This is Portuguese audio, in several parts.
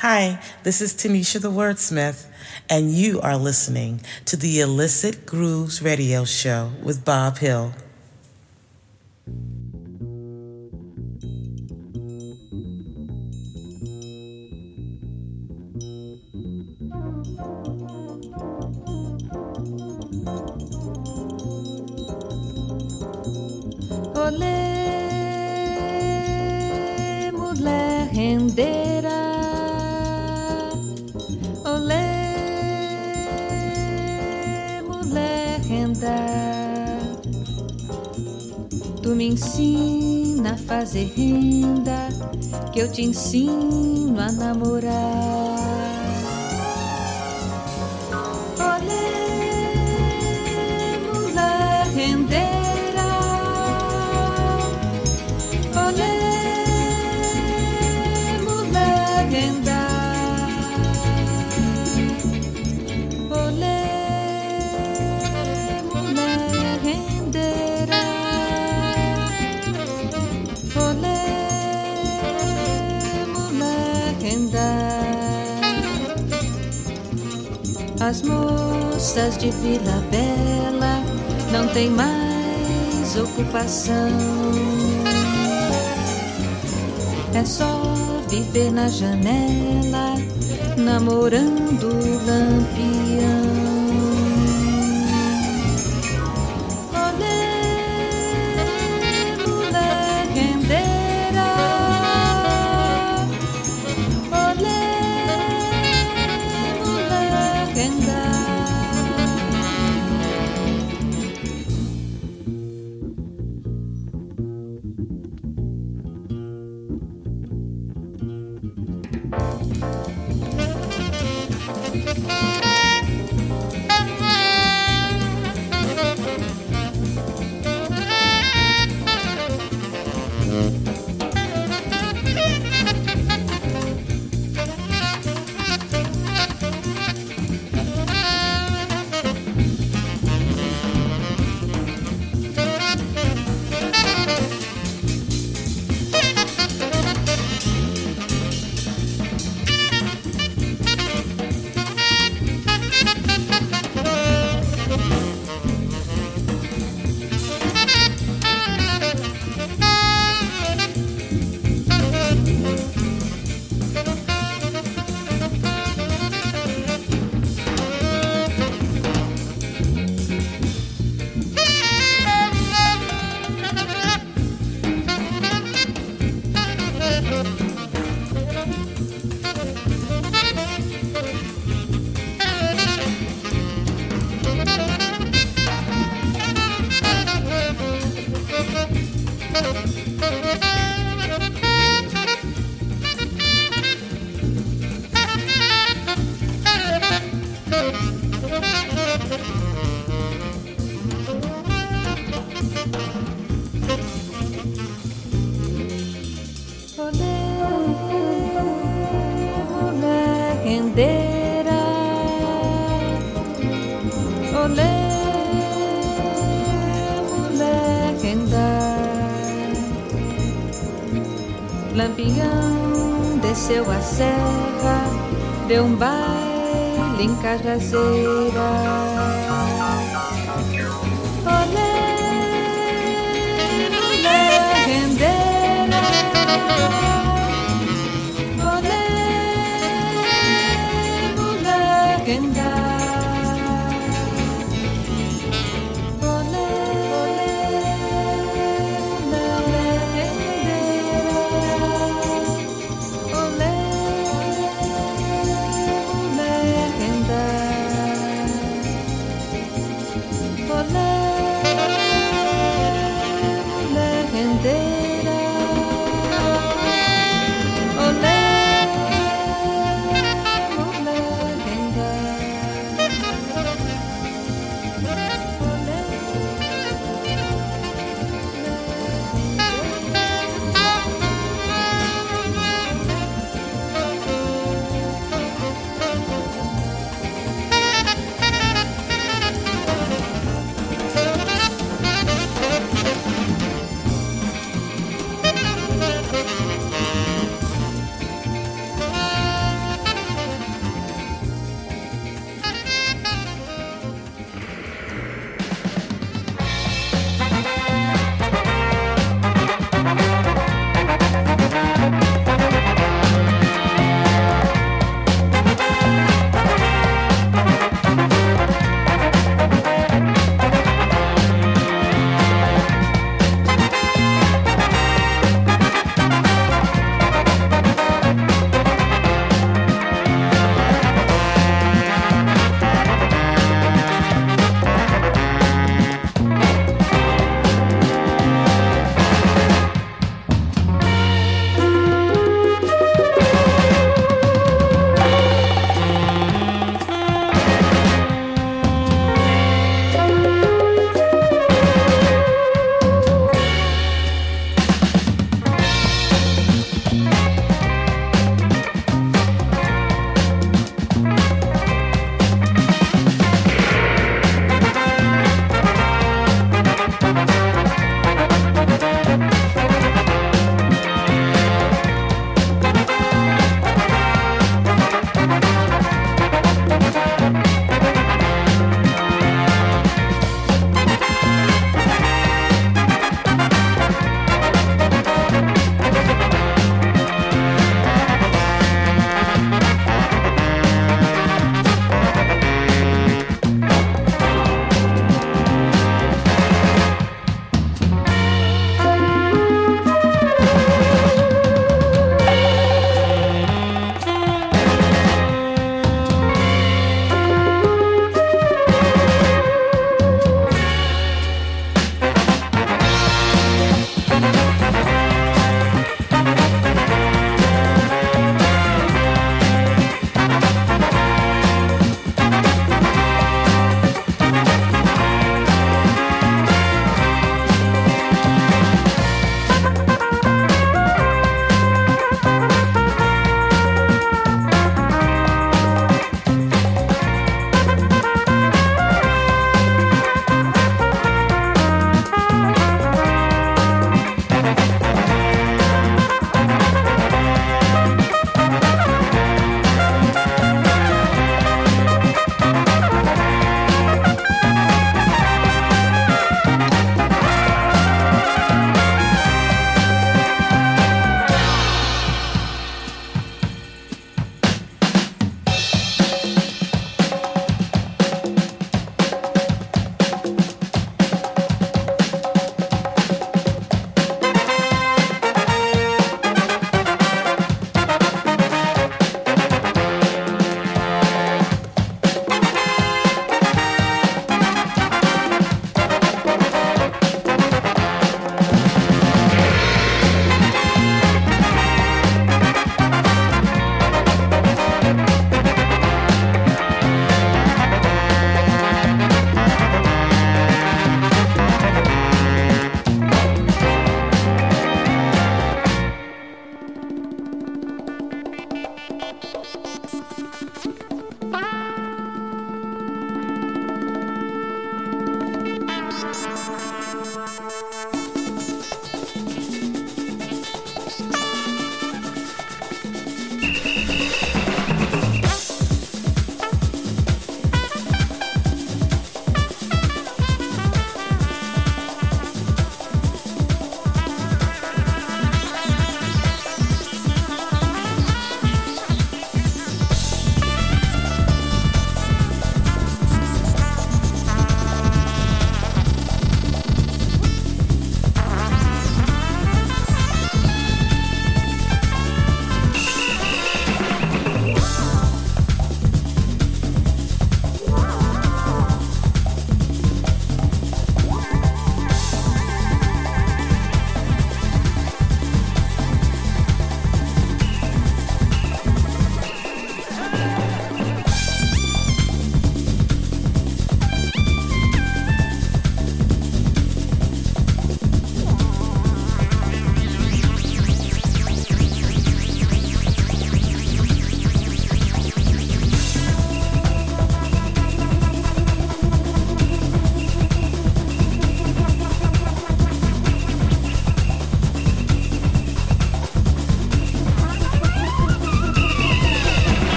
Hi, this is Tanisha the Wordsmith, and you are listening to the Illicit Grooves Radio Show with Bob Hill. Sim coração. É só viver na janela, namorando o lampião. Lampião desceu a serra, deu um baile em Cajazeira. Olé, olé, rendeu.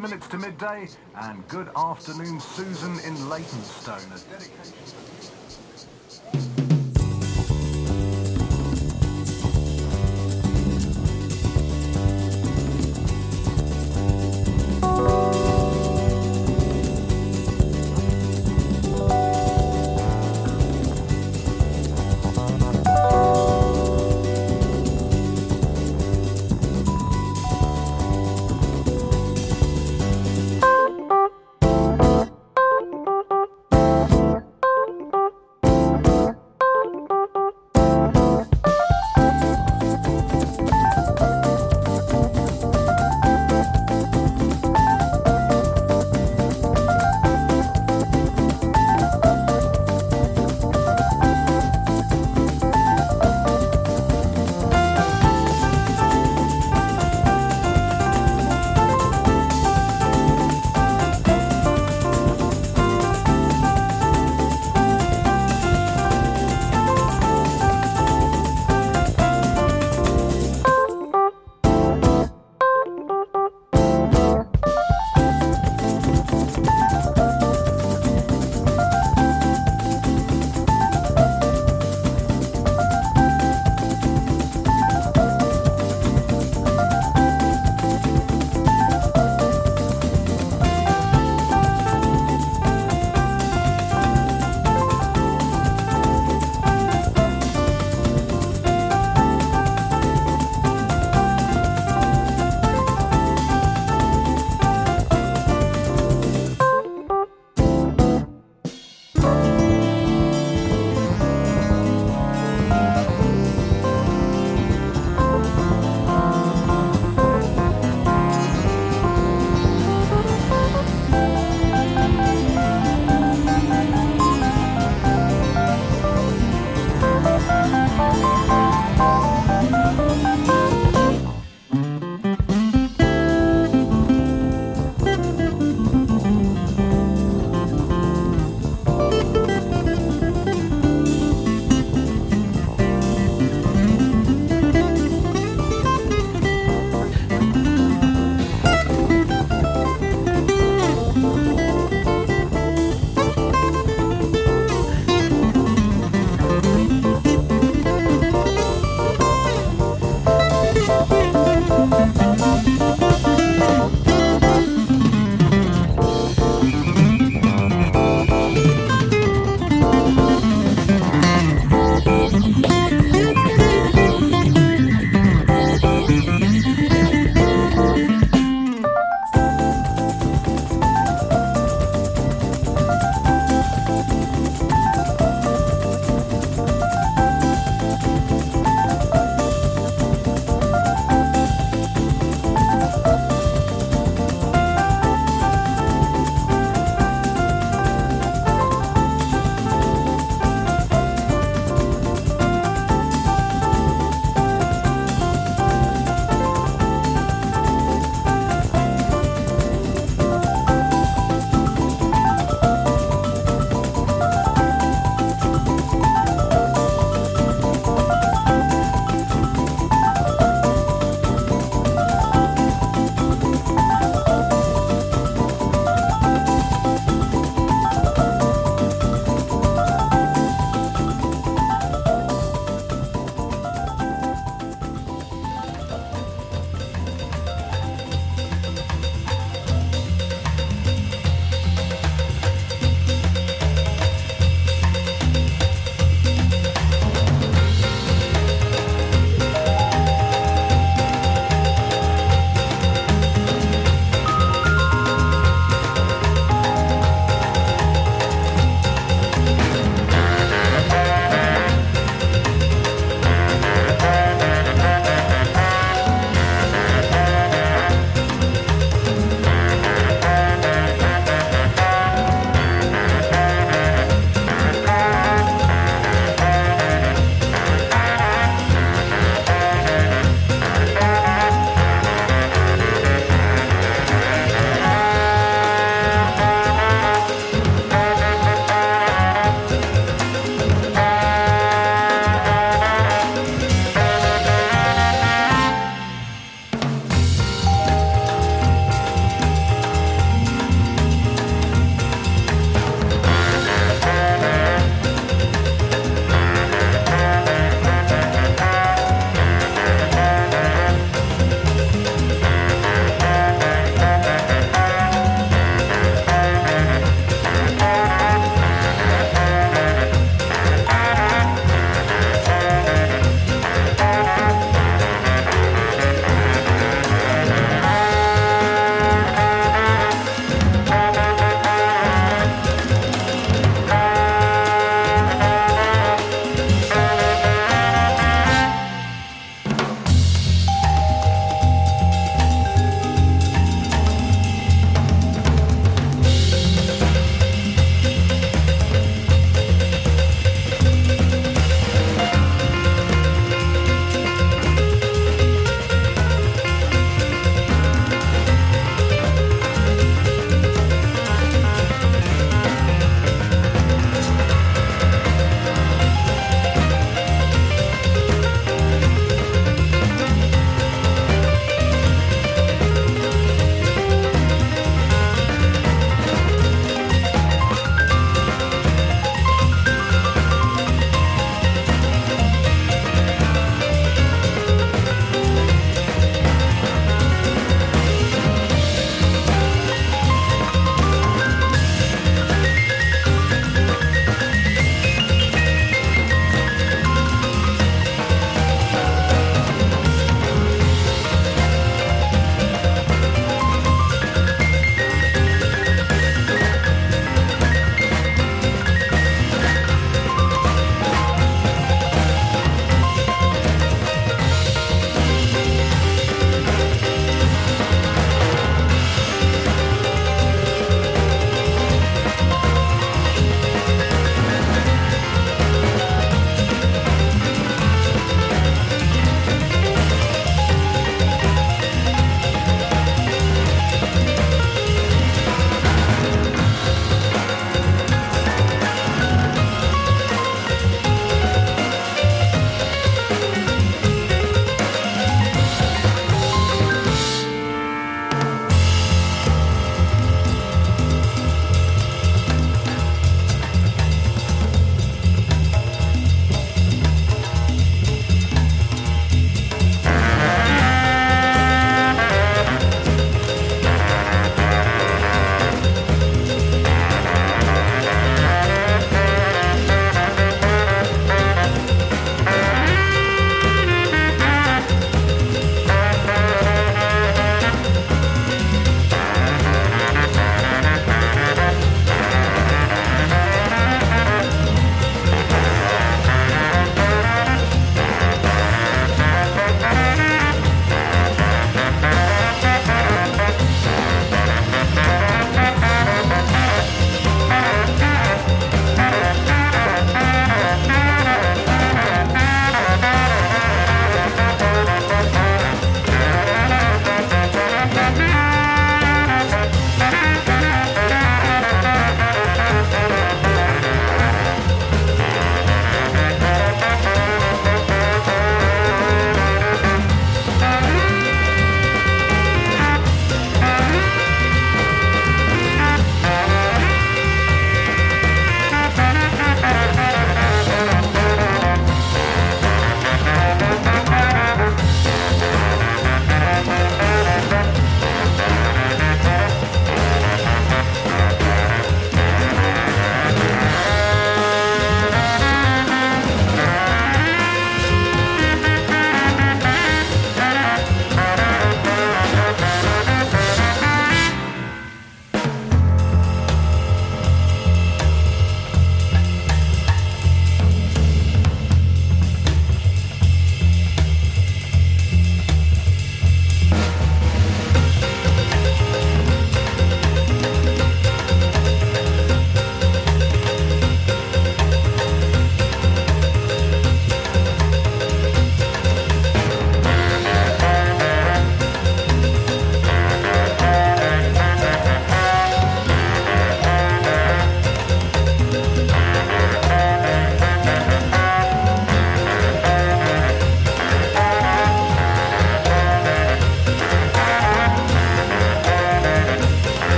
15 minutes to midday, and good afternoon, Susan in Leytonstone.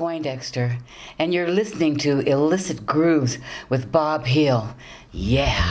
Poindexter, and you're listening to Illicit Grooves with Bob Hill. Yeah.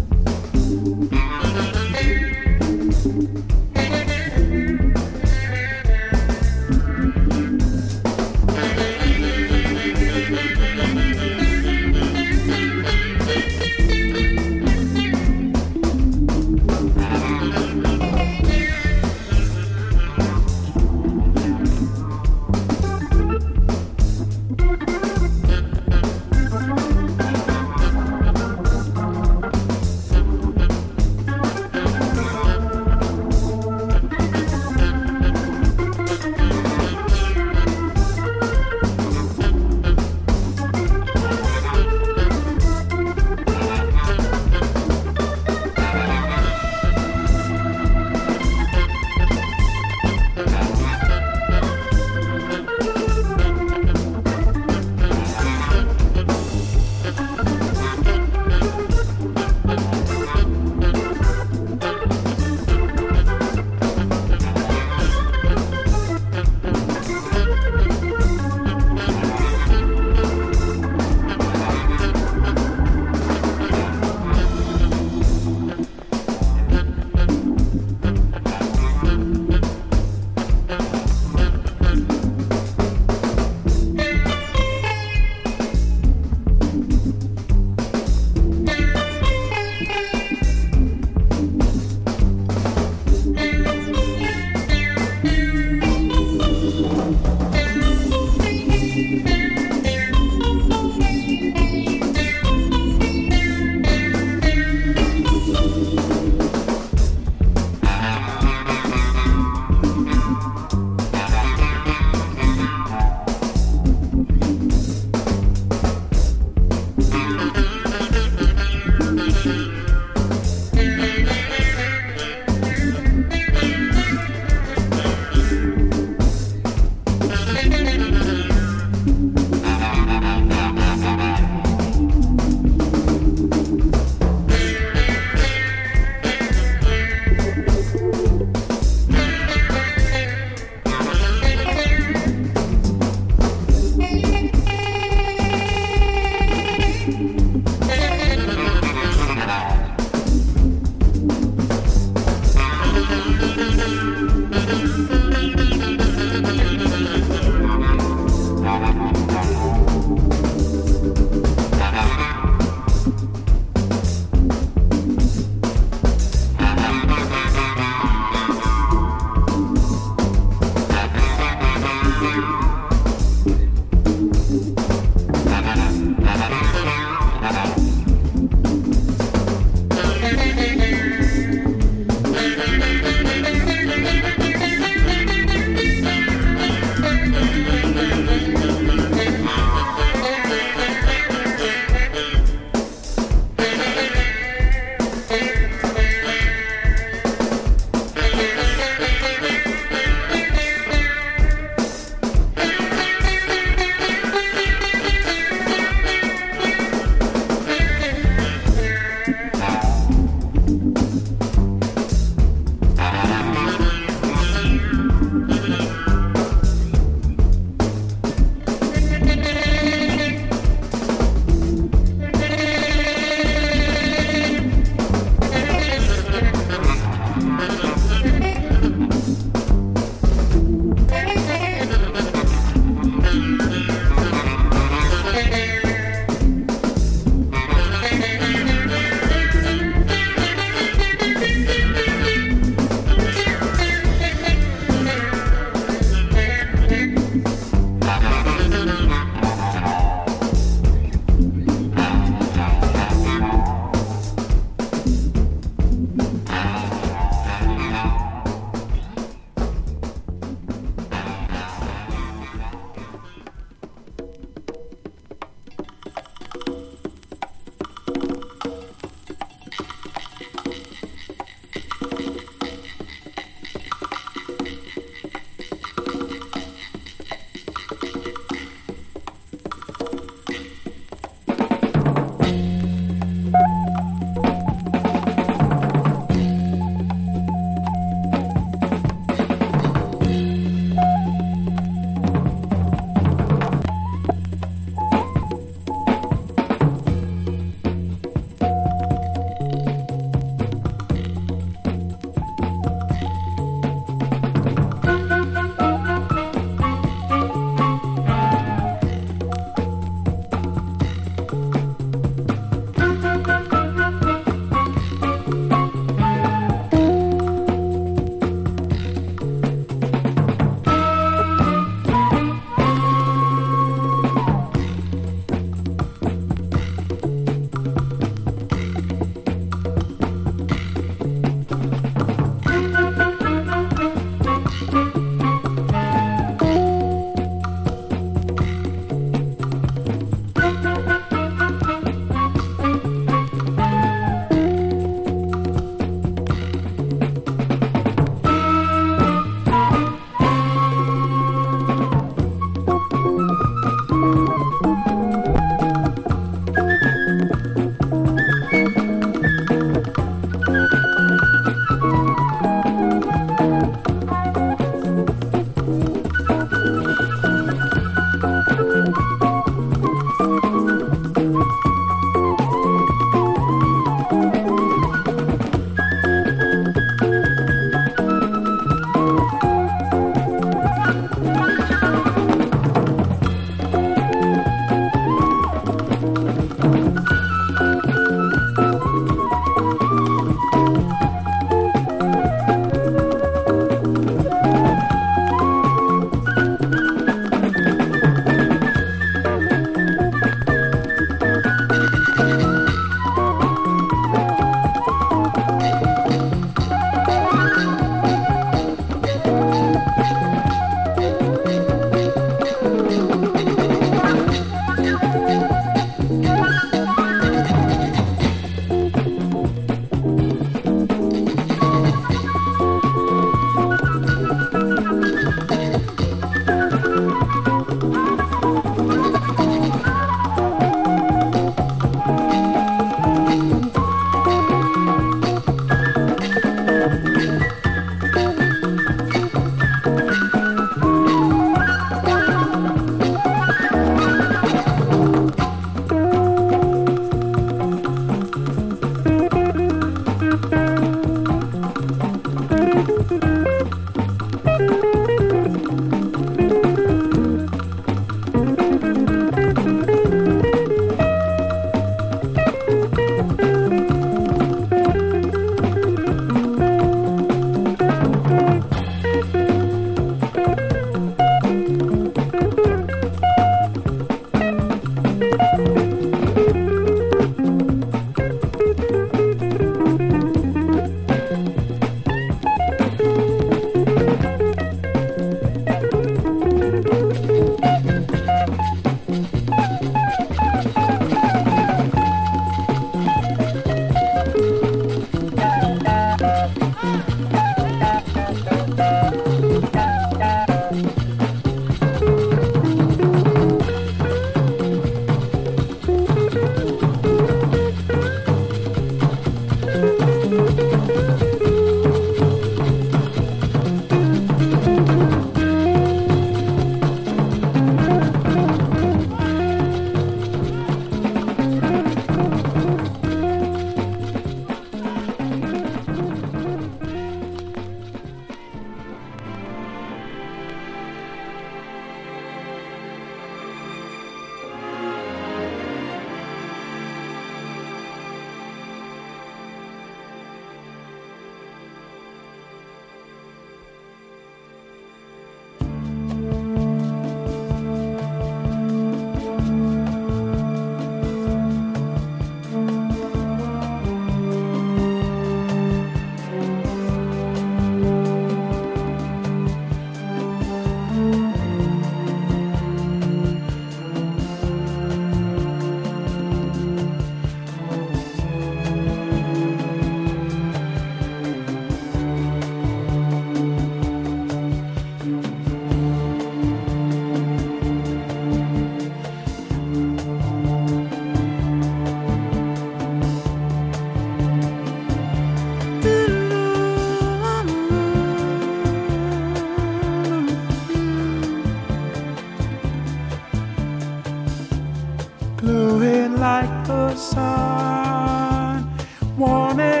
me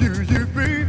you, you be?